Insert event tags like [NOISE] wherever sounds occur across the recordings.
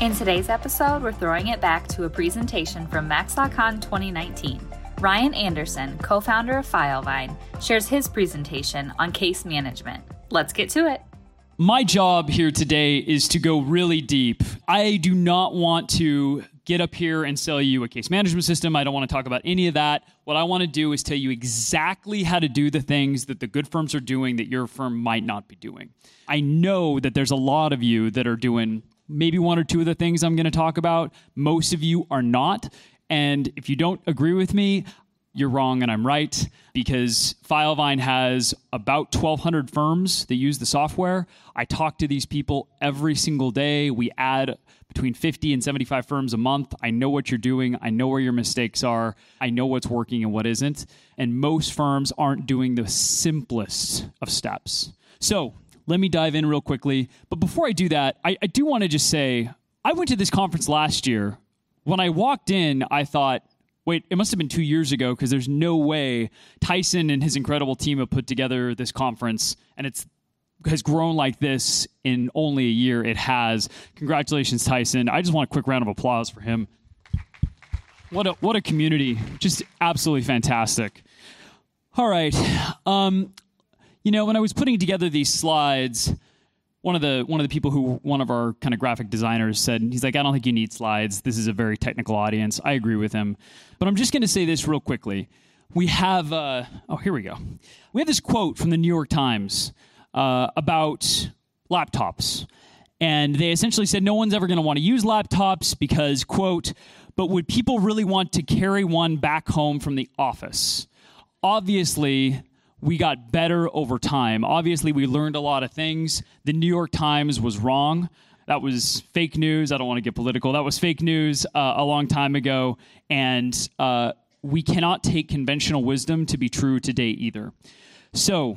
In today's episode, we're throwing it back to a presentation from MaxLawCon 2019. Ryan Anderson, co founder of Filevine, shares his presentation on case management. Let's get to it. My job here today is to go really deep. I do not want to get up here and sell you a case management system. I don't want to talk about any of that. What I want to do is tell you exactly how to do the things that the good firms are doing that your firm might not be doing. I know that there's a lot of you that are doing maybe one or two of the things I'm going to talk about. Most of you are not. And if you don't agree with me, you're wrong and I'm right because Filevine has about 1,200 firms that use the software. I talk to these people every single day. We add between 50 and 75 firms a month. I know what you're doing. I know where your mistakes are. I know what's working and what isn't. And most firms aren't doing the simplest of steps. So let me dive in real quickly. But before I do that, I, I do want to just say I went to this conference last year when I walked in, I thought, wait, it must have been two years ago because there's no way Tyson and his incredible team have put together this conference and it's has grown like this in only a year. It has. Congratulations, Tyson. I just want a quick round of applause for him. What a what a community. Just absolutely fantastic. All right. Um, you know, when I was putting together these slides, one of the one of the people who one of our kind of graphic designers said he's like I don't think you need slides. This is a very technical audience. I agree with him, but I'm just going to say this real quickly. We have uh, oh here we go. We have this quote from the New York Times uh, about laptops, and they essentially said no one's ever going to want to use laptops because quote, but would people really want to carry one back home from the office? Obviously, we got better over time. Obviously, we learned a lot of things. The New York Times was wrong. That was fake news. I don't want to get political. That was fake news uh, a long time ago. And uh, we cannot take conventional wisdom to be true today either. So,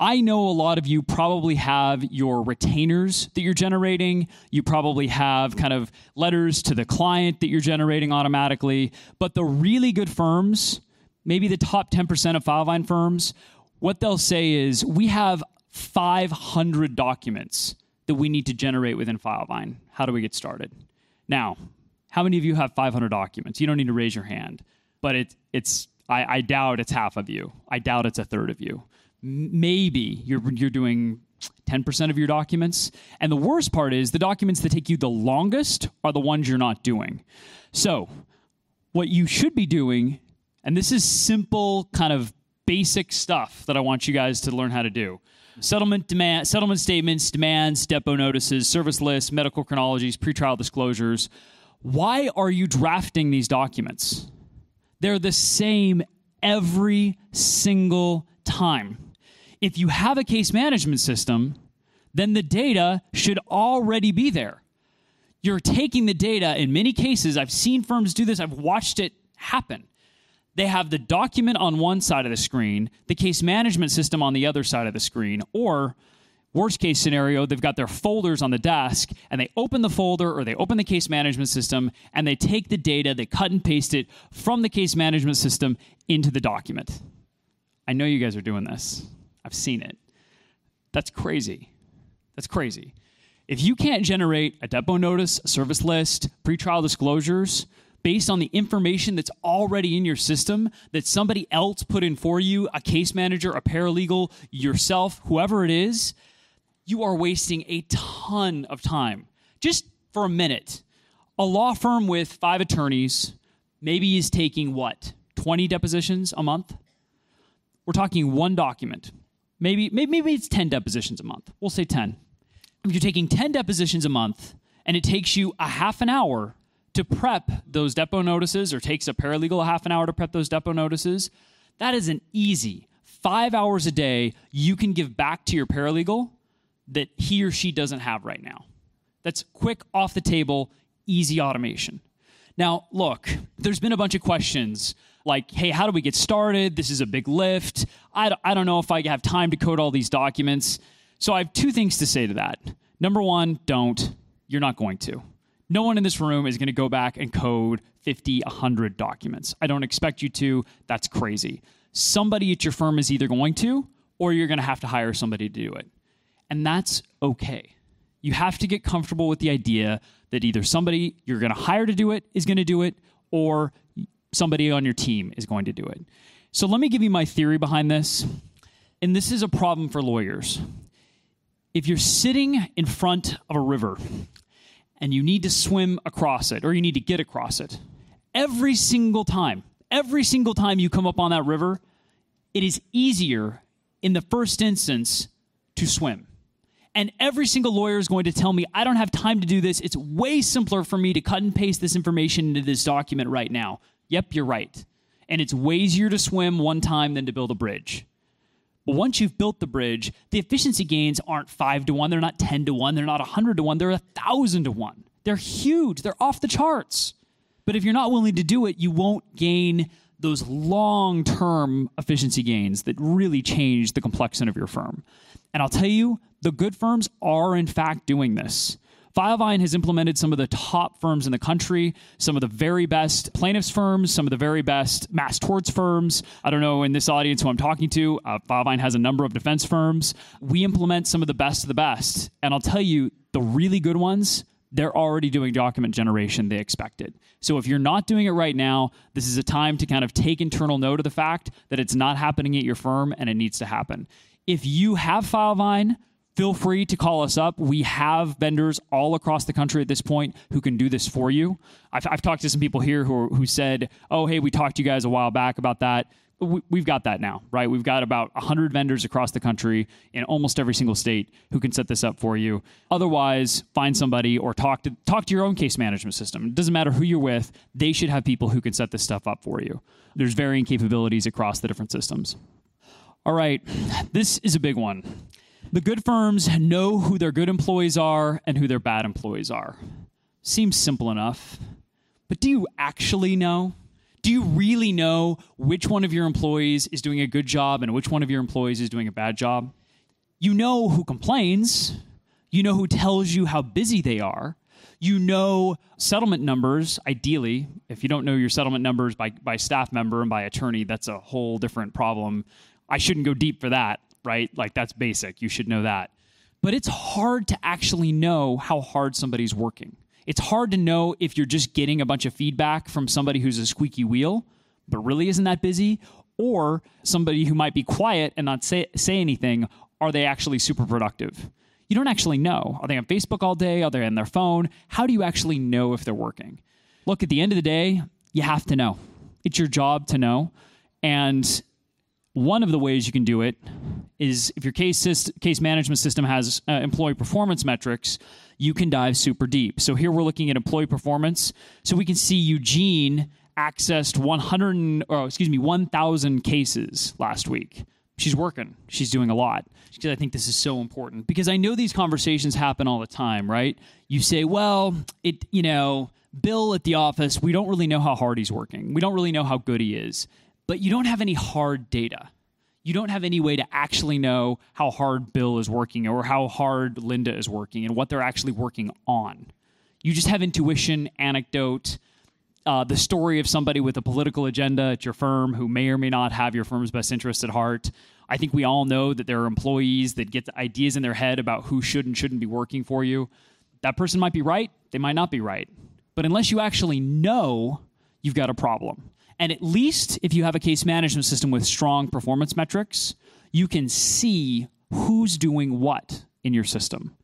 I know a lot of you probably have your retainers that you're generating. You probably have kind of letters to the client that you're generating automatically. But the really good firms, maybe the top 10% of Filevine firms, what they'll say is we have 500 documents that we need to generate within Filevine. How do we get started? Now, how many of you have 500 documents? You don't need to raise your hand, but it, it's I, I doubt it's half of you. I doubt it's a third of you. Maybe you're you're doing 10% of your documents. And the worst part is the documents that take you the longest are the ones you're not doing. So, what you should be doing and this is simple, kind of basic stuff that I want you guys to learn how to do. Settlement demand, settlement statements, demands, depo notices, service lists, medical chronologies, pretrial disclosures. Why are you drafting these documents? They're the same every single time. If you have a case management system, then the data should already be there. You're taking the data in many cases. I've seen firms do this, I've watched it happen they have the document on one side of the screen, the case management system on the other side of the screen, or worst case scenario, they've got their folders on the desk and they open the folder or they open the case management system and they take the data, they cut and paste it from the case management system into the document. I know you guys are doing this. I've seen it. That's crazy. That's crazy. If you can't generate a depo notice, a service list, pretrial disclosures based on the information that's already in your system that somebody else put in for you, a case manager, a paralegal, yourself, whoever it is, you are wasting a ton of time. Just for a minute, a law firm with five attorneys maybe is taking what, 20 depositions a month? We're talking one document. Maybe, maybe, maybe it's 10 depositions a month. We'll say 10 if you're taking 10 depositions a month and it takes you a half an hour to prep those depo notices or takes a paralegal a half an hour to prep those depo notices, that is an easy five hours a day you can give back to your paralegal that he or she doesn't have right now. That's quick, off the table, easy automation. Now, look, there's been a bunch of questions like, hey, how do we get started? This is a big lift. I, I don't know if I have time to code all these documents. So I have two things to say to that. Number one, don't. You're not going to. No one in this room is going to go back and code 50, 100 documents. I don't expect you to. That's crazy. Somebody at your firm is either going to, or you're going to have to hire somebody to do it. And that's okay. You have to get comfortable with the idea that either somebody you're going to hire to do it is going to do it, or somebody on your team is going to do it. So let me give you my theory behind this. And this is a problem for lawyers if you're sitting in front of a river and you need to swim across it or you need to get across it, every single time, every single time you come up on that river, it is easier in the first instance to swim. And every single lawyer is going to tell me, I don't have time to do this. It's way simpler for me to cut and paste this information into this document right now. Yep, you're right. And it's way easier to swim one time than to build a bridge. Once you've built the bridge, the efficiency gains aren't five to one, they're not 10 to one, they're not 100 to one, they're a thousand to one. They're huge, they're off the charts. But if you're not willing to do it, you won't gain those long term efficiency gains that really change the complexion of your firm. And I'll tell you, the good firms are in fact doing this. Filevine has implemented some of the top firms in the country, some of the very best plaintiffs firms, some of the very best mass torts firms. I don't know in this audience who I'm talking to. Uh, Filevine has a number of defense firms. We implement some of the best of the best. And I'll tell you, the really good ones, they're already doing document generation they expected. So if you're not doing it right now, this is a time to kind of take internal note of the fact that it's not happening at your firm and it needs to happen. If you have Filevine, feel free to call us up. We have vendors all across the country at this point who can do this for you. I've, I've talked to some people here who, who said, oh, hey, we talked to you guys a while back about that. We, have got that now, right? We've got about 100 vendors across the country in almost every single state who can set this up for you. Otherwise, find somebody or talk to talk to your own case management system. It doesn't matter who you're with; they should have people who can set this stuff up for you. There's varying capabilities across the different systems. All right, this is a big one. The good firms know who their good employees are and who their bad employees are. Seems simple enough. But do you actually know? Do you really know which one of your employees is doing a good job and which one of your employees is doing a bad job? You know who complains. You know who tells you how busy they are. You know settlement numbers, ideally. If you don't know your settlement numbers by, by staff member and by attorney, that's a whole different problem. I shouldn't go deep for that right? Like that's basic. You should know that. But it's hard to actually know how hard somebody's working. It's hard to know if you're just getting a bunch of feedback from somebody who's a squeaky wheel, but really isn't that busy, or somebody who might be quiet and not say, say anything. Are they actually super productive? You don't actually know. Are they on Facebook all day? Are they on their phone? How do you actually know if they're working? Look, at the end of the day, you have to know. It's your job to know. And one of the ways you can do it is if your case case management system has uh, employee performance metrics, you can dive super deep. So here we're looking at employee performance. So we can see Eugene accessed 100 or excuse me 1000 cases last week. She's working. She's doing a lot. Because I think this is so important because I know these conversations happen all the time, right? You say, "Well, it, you know, Bill at the office, we don't really know how hard he's working. We don't really know how good he is." But you don't have any hard data. You don't have any way to actually know how hard Bill is working or how hard Linda is working and what they're actually working on. You just have intuition, anecdote, uh, the story of somebody with a political agenda at your firm who may or may not have your firm's best interest at heart. I think we all know that there are employees that get ideas in their head about who should and shouldn't be working for you. That person might be right, they might not be right. But unless you actually know, you've got a problem. And at least if you have a case management system with strong performance metrics, you can see who's doing what in your system.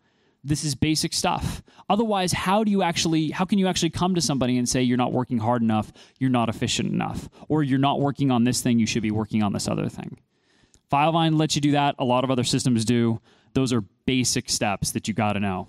This is basic stuff. Otherwise, how do you actually how can you actually come to somebody and say you're not working hard enough, you're not efficient enough, or you're not working on this thing, you should be working on this other thing? Filevine lets you do that. A lot of other systems do. Those are basic steps that you got to know.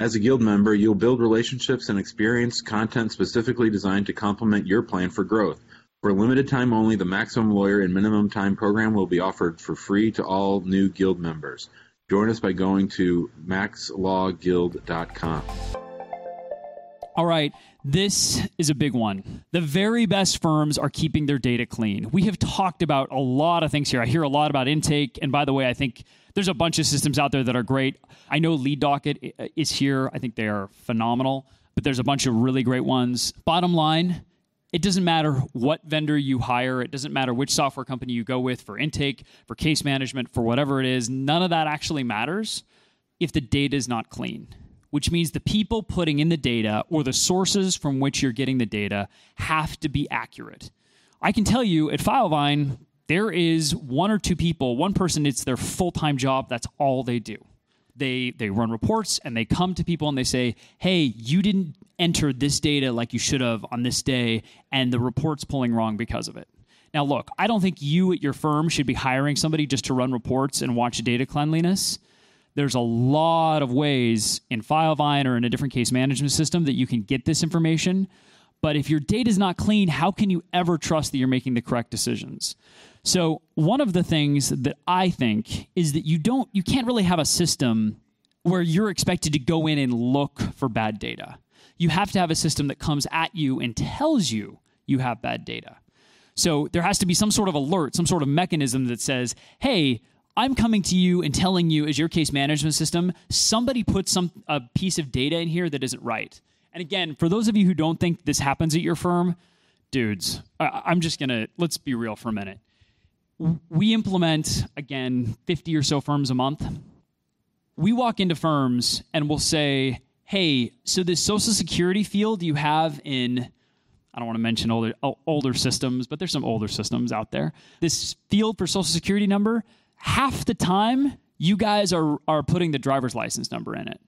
As a Guild member, you'll build relationships and experience content specifically designed to complement your plan for growth. For a limited time only, the Maximum Lawyer and Minimum Time program will be offered for free to all new Guild members. Join us by going to maxlawguild.com. All right, this is a big one. The very best firms are keeping their data clean. We have talked about a lot of things here. I hear a lot about intake, and by the way, I think there's a bunch of systems out there that are great. I know Lead Docket uh, is here. I think they are phenomenal, but there's a bunch of really great ones. Bottom line, it doesn't matter what vendor you hire, it doesn't matter which software company you go with for intake, for case management, for whatever it is. None of that actually matters if the data is not clean, which means the people putting in the data or the sources from which you're getting the data have to be accurate. I can tell you at Filevine, there is one or two people, one person, it's their full time job. That's all they do. They, they run reports and they come to people and they say, hey, you didn't enter this data like you should have on this day, and the report's pulling wrong because of it. Now, look, I don't think you at your firm should be hiring somebody just to run reports and watch data cleanliness. There's a lot of ways in Filevine or in a different case management system that you can get this information. But if your data is not clean, how can you ever trust that you're making the correct decisions? So, one of the things that I think is that you don't you can't really have a system where you're expected to go in and look for bad data. You have to have a system that comes at you and tells you you have bad data. So, there has to be some sort of alert, some sort of mechanism that says, "Hey, I'm coming to you and telling you as your case management system, somebody put some a piece of data in here that isn't right." And again, for those of you who don't think this happens at your firm, dudes, I'm just going to let's be real for a minute. We implement again 50 or so firms a month. We walk into firms and we'll say hey so this social security field you have in i don't want to mention older older systems but there's some older systems out there. This field for social security number half the time you guys are are putting the driver's license number in it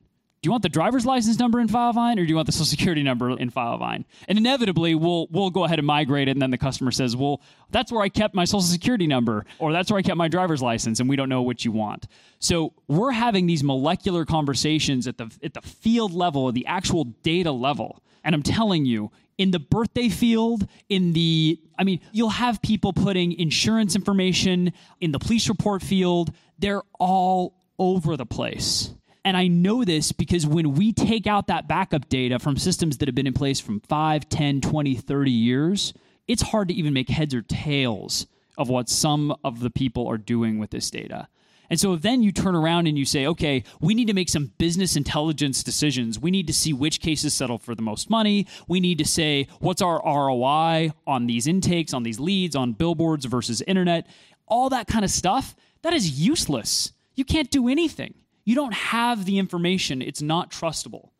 do you want the driver's license number in Filevine or do you want the social security number in Filevine? And inevitably, we'll we'll go ahead and migrate it, and then the customer says, "Well, that's where I kept my social security number, or that's where I kept my driver's license," and we don't know what you want. So we're having these molecular conversations at the at the field level, at the actual data level, and I'm telling you, in the birthday field, in the, I mean, you'll have people putting insurance information in the police report field. They're all over the place. And I know this because when we take out that backup data from systems that have been in place from 5, 10, 20, 30 years, it's hard to even make heads or tails of what some of the people are doing with this data. And so then you turn around and you say, okay, we need to make some business intelligence decisions. We need to see which cases settle for the most money. We need to say, what's our ROI on these intakes, on these leads, on billboards versus internet, all that kind of stuff. That is useless. You can't do anything. You don't have the information, it's not trustable.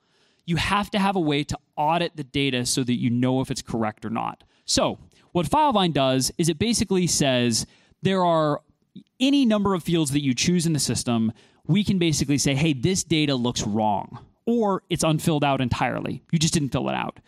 You have to have a way to audit the data so that you know if it's correct or not. So, what Filevine does is it basically says there are any number of fields that you choose in the system. We can basically say, hey, this data looks wrong, or it's unfilled out entirely. You just didn't fill it out.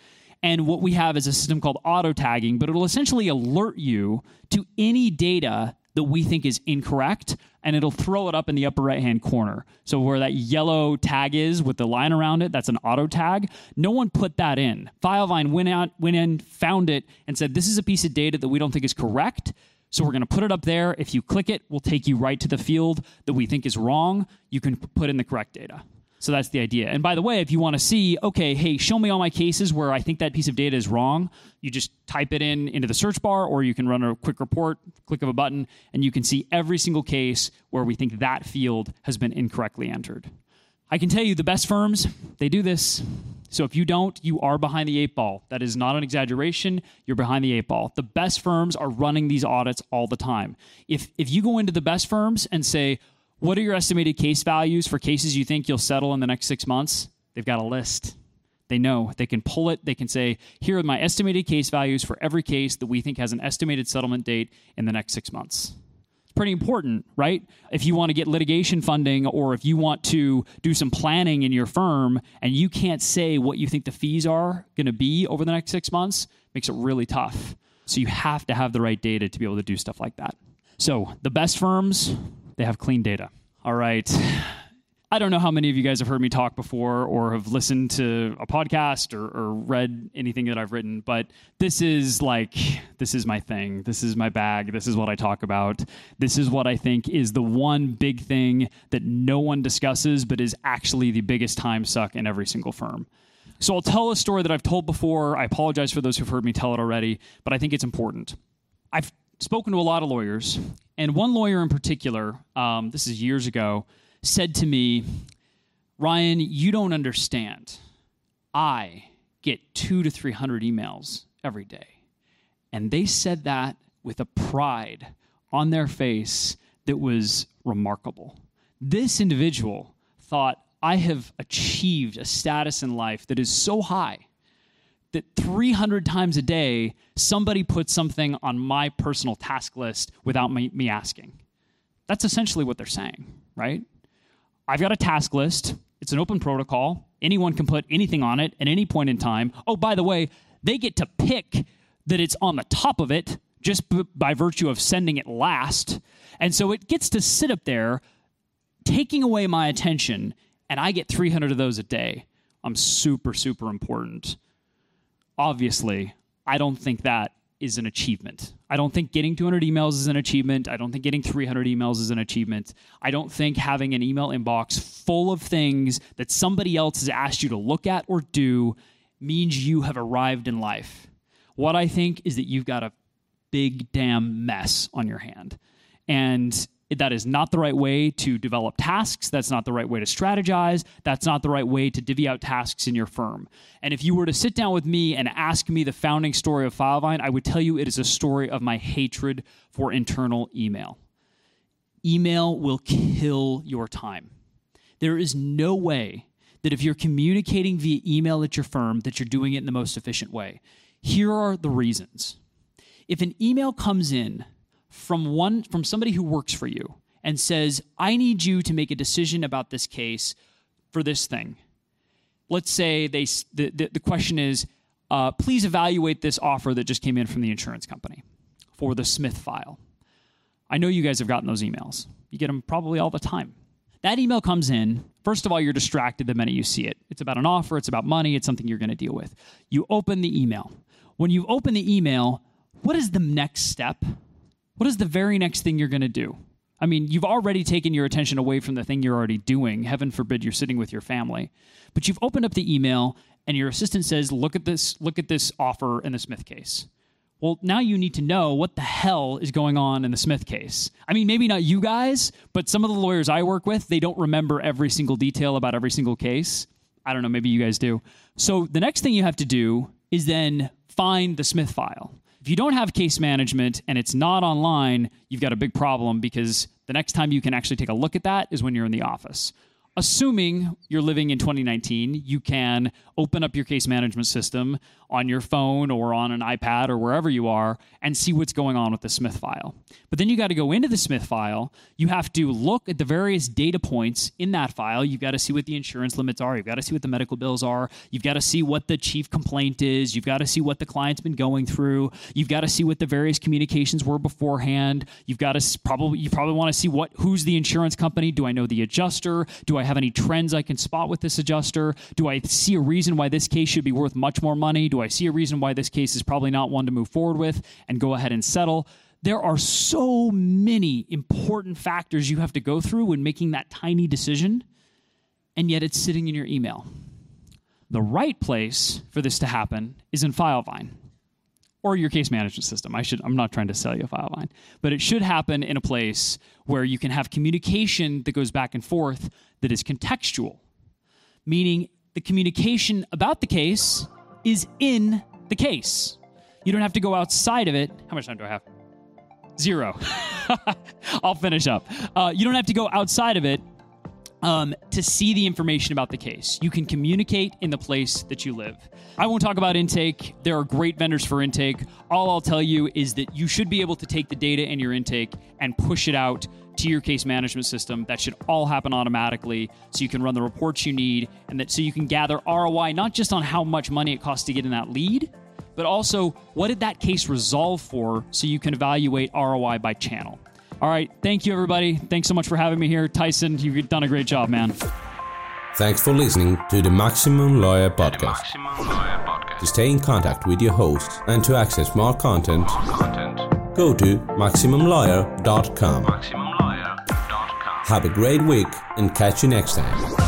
And what we have is a system called auto tagging, but it'll essentially alert you to any data that we think is incorrect and it'll throw it up in the upper right hand corner. So where that yellow tag is with the line around it, that's an auto tag. No one put that in. Filevine went out, went in, found it, and said, This is a piece of data that we don't think is correct. So we're going to put it up there. If you click it, we'll take you right to the field that we think is wrong. You can put in the correct data. So that's the idea. And by the way, if you want to see, okay, hey, show me all my cases where I think that piece of data is wrong, you just type it in into the search bar, or you can run a quick report, click of a button, and you can see every single case where we think that field has been incorrectly entered. I can tell you the best firms, they do this. So if you don't, you are behind the eight ball. That is not an exaggeration. You're behind the eight ball. The best firms are running these audits all the time. If if you go into the best firms and say, what are your estimated case values for cases you think you'll settle in the next six months? They've got a list. They know. They can pull it. They can say, here are my estimated case values for every case that we think has an estimated settlement date in the next six months. It's pretty important, right? If you want to get litigation funding or if you want to do some planning in your firm and you can't say what you think the fees are going to be over the next six months, makes it really tough. So you have to have the right data to be able to do stuff like that. So the best firms, they have clean data. All right. I don't know how many of you guys have heard me talk before or have listened to a podcast or, or, read anything that I've written, but this is like, this is my thing. This is my bag. This is what I talk about. This is what I think is the one big thing that no one discusses, but is actually the biggest time suck in every single firm. So I'll tell a story that I've told before. I apologize for those who've heard me tell it already, but I think it's important. I've spoken to a lot of lawyers, and one lawyer in particular, um, this is years ago, said to me, Ryan, you don't understand. I get two to 300 emails every day. And they said that with a pride on their face that was remarkable. This individual thought, I have achieved a status in life that is so high that 300 times a day, somebody puts something on my personal task list without me, me asking. That's essentially what they're saying, right? I've got a task list. It's an open protocol. Anyone can put anything on it at any point in time. Oh, by the way, they get to pick that it's on the top of it just b- by virtue of sending it last. And so it gets to sit up there taking away my attention, and I get 300 of those a day. I'm super, super important obviously, I don't think that is an achievement. I don't think getting 200 emails is an achievement. I don't think getting 300 emails is an achievement. I don't think having an email inbox full of things that somebody else has asked you to look at or do means you have arrived in life. What I think is that you've got a big damn mess on your hand. And that is not the right way to develop tasks. That's not the right way to strategize. That's not the right way to divvy out tasks in your firm. And if you were to sit down with me and ask me the founding story of Filevine, I would tell you it is a story of my hatred for internal email. Email will kill your time. There is no way that if you're communicating via email at your firm that you're doing it in the most efficient way. Here are the reasons. If an email comes in from one from somebody who works for you and says, "I need you to make a decision about this case for this thing." Let's say they the the, the question is, uh, "Please evaluate this offer that just came in from the insurance company for the Smith file." I know you guys have gotten those emails. You get them probably all the time. That email comes in. First of all, you're distracted the minute you see it. It's about an offer, it's about money, it's something you're going to deal with. You open the email. When you open the email, what is the next step? What is the very next thing you're going to do? I mean, you've already taken your attention away from the thing you're already doing. Heaven forbid you're sitting with your family. But you've opened up the email and your assistant says, "Look at this, look at this offer in the Smith case." Well, now you need to know what the hell is going on in the Smith case. I mean, maybe not you guys, but some of the lawyers I work with, they don't remember every single detail about every single case. I don't know, maybe you guys do. So the next thing you have to do is then find the Smith file. If you don't have case management and it's not online, you've got a big problem because the next time you can actually take a look at that is when you're in the office. Assuming you're living in 2019, you can open up your case management system on your phone or on an iPad or wherever you are and see what's going on with the Smith file. But then you got to go into the Smith file. You have to look at the various data points in that file. You've got to see what the insurance limits are. You've got to see what the medical bills are. You've got to see what the chief complaint is. You've got to see what the client's been going through. You've got to see what the various communications were beforehand. You've got to probably you probably want to see what who's the insurance company. Do I know the adjuster? Do I have any trends I can spot with this adjuster? Do I see a reason why this case should be worth much more money? Do I see a reason why this case is probably not one to move forward with and go ahead and settle? There are so many important factors you have to go through when making that tiny decision, and yet it's sitting in your email. The right place for this to happen is in FileVine or your case management system. I should I'm not trying to sell you a Filevine, but it should happen in a place where you can have communication that goes back and forth that is contextual. Meaning the communication about the case is in the case. You don't have to go outside of it. How much time do I have? Zero. [LAUGHS] I'll finish up. Uh, you don't have to go outside of it um, to see the information about the case. You can communicate in the place that you live. I won't talk about intake. There are great vendors for intake. All I'll tell you is that you should be able to take the data in your intake and push it out to your case management system. That should all happen automatically so you can run the reports you need and that so you can gather ROI not just on how much money it costs to get in that lead, but also what did that case resolve for so you can evaluate ROI by channel. All right. Thank you, everybody. Thanks so much for having me here. Tyson, you've done a great job, man. Thanks for listening to the Maximum Lawyer Podcast. Maximum Lawyer Podcast. To stay in contact with your host and to access more content, more content. go to MaximumLawyer.com. MaximumLawyer.com. Have a great week and catch you next time.